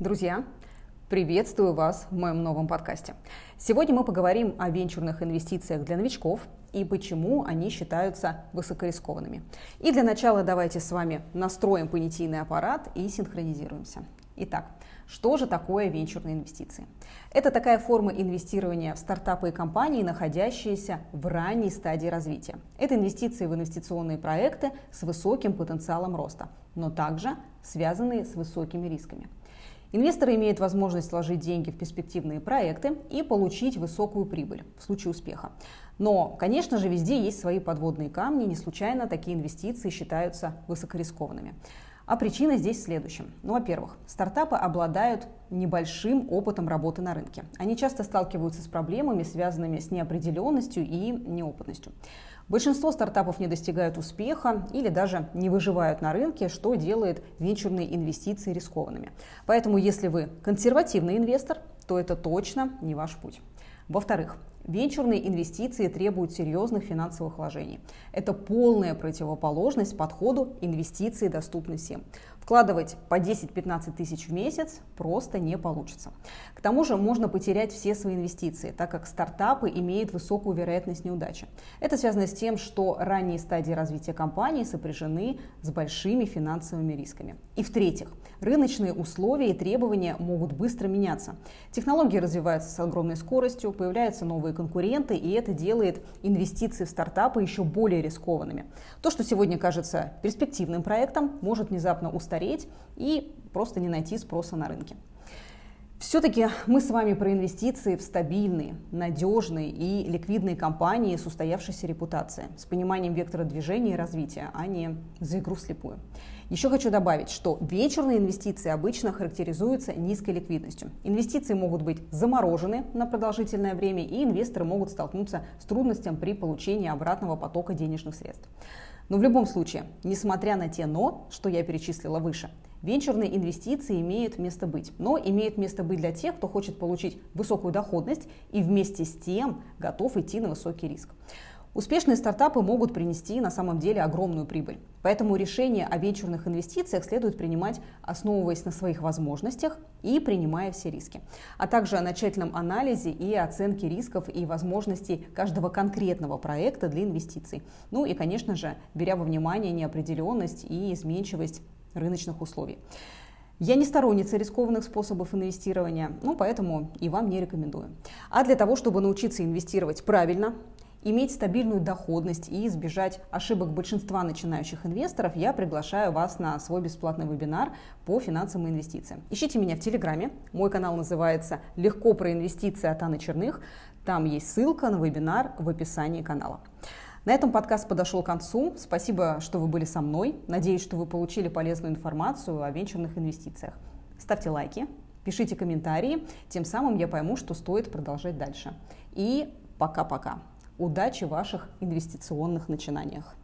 Друзья, приветствую вас в моем новом подкасте. Сегодня мы поговорим о венчурных инвестициях для новичков и почему они считаются высокорискованными. И для начала давайте с вами настроим понятийный аппарат и синхронизируемся. Итак, что же такое венчурные инвестиции? Это такая форма инвестирования в стартапы и компании, находящиеся в ранней стадии развития. Это инвестиции в инвестиционные проекты с высоким потенциалом роста, но также связанные с высокими рисками. Инвесторы имеют возможность вложить деньги в перспективные проекты и получить высокую прибыль в случае успеха. Но, конечно же, везде есть свои подводные камни, не случайно такие инвестиции считаются высокорискованными. А причина здесь в следующем. Ну, во-первых, стартапы обладают небольшим опытом работы на рынке. Они часто сталкиваются с проблемами, связанными с неопределенностью и неопытностью. Большинство стартапов не достигают успеха или даже не выживают на рынке, что делает венчурные инвестиции рискованными. Поэтому, если вы консервативный инвестор, то это точно не ваш путь. Во-вторых, Венчурные инвестиции требуют серьезных финансовых вложений. Это полная противоположность подходу инвестиции доступны всем. Вкладывать по 10-15 тысяч в месяц просто не получится. К тому же можно потерять все свои инвестиции, так как стартапы имеют высокую вероятность неудачи. Это связано с тем, что ранние стадии развития компании сопряжены с большими финансовыми рисками. И в-третьих, рыночные условия и требования могут быстро меняться. Технологии развиваются с огромной скоростью, появляются новые конкуренты, и это делает инвестиции в стартапы еще более рискованными. То, что сегодня кажется перспективным проектом, может внезапно устареть и просто не найти спроса на рынке. Все-таки мы с вами про инвестиции в стабильные, надежные и ликвидные компании с устоявшейся репутацией, с пониманием вектора движения и развития, а не за игру вслепую. Еще хочу добавить, что вечерные инвестиции обычно характеризуются низкой ликвидностью. Инвестиции могут быть заморожены на продолжительное время, и инвесторы могут столкнуться с трудностями при получении обратного потока денежных средств. Но в любом случае, несмотря на те «но», что я перечислила выше, Венчурные инвестиции имеют место быть, но имеют место быть для тех, кто хочет получить высокую доходность и вместе с тем готов идти на высокий риск. Успешные стартапы могут принести на самом деле огромную прибыль. Поэтому решение о венчурных инвестициях следует принимать, основываясь на своих возможностях и принимая все риски, а также на тщательном анализе и оценке рисков и возможностей каждого конкретного проекта для инвестиций. Ну и, конечно же, беря во внимание неопределенность и изменчивость рыночных условий. Я не сторонница рискованных способов инвестирования, ну, поэтому и вам не рекомендую. А для того, чтобы научиться инвестировать правильно, иметь стабильную доходность и избежать ошибок большинства начинающих инвесторов, я приглашаю вас на свой бесплатный вебинар по финансовым инвестициям. Ищите меня в Телеграме. Мой канал называется «Легко про инвестиции от Анны Черных». Там есть ссылка на вебинар в описании канала. На этом подкаст подошел к концу. Спасибо, что вы были со мной. Надеюсь, что вы получили полезную информацию о венчурных инвестициях. Ставьте лайки, пишите комментарии, тем самым я пойму, что стоит продолжать дальше. И пока-пока. Удачи в ваших инвестиционных начинаниях.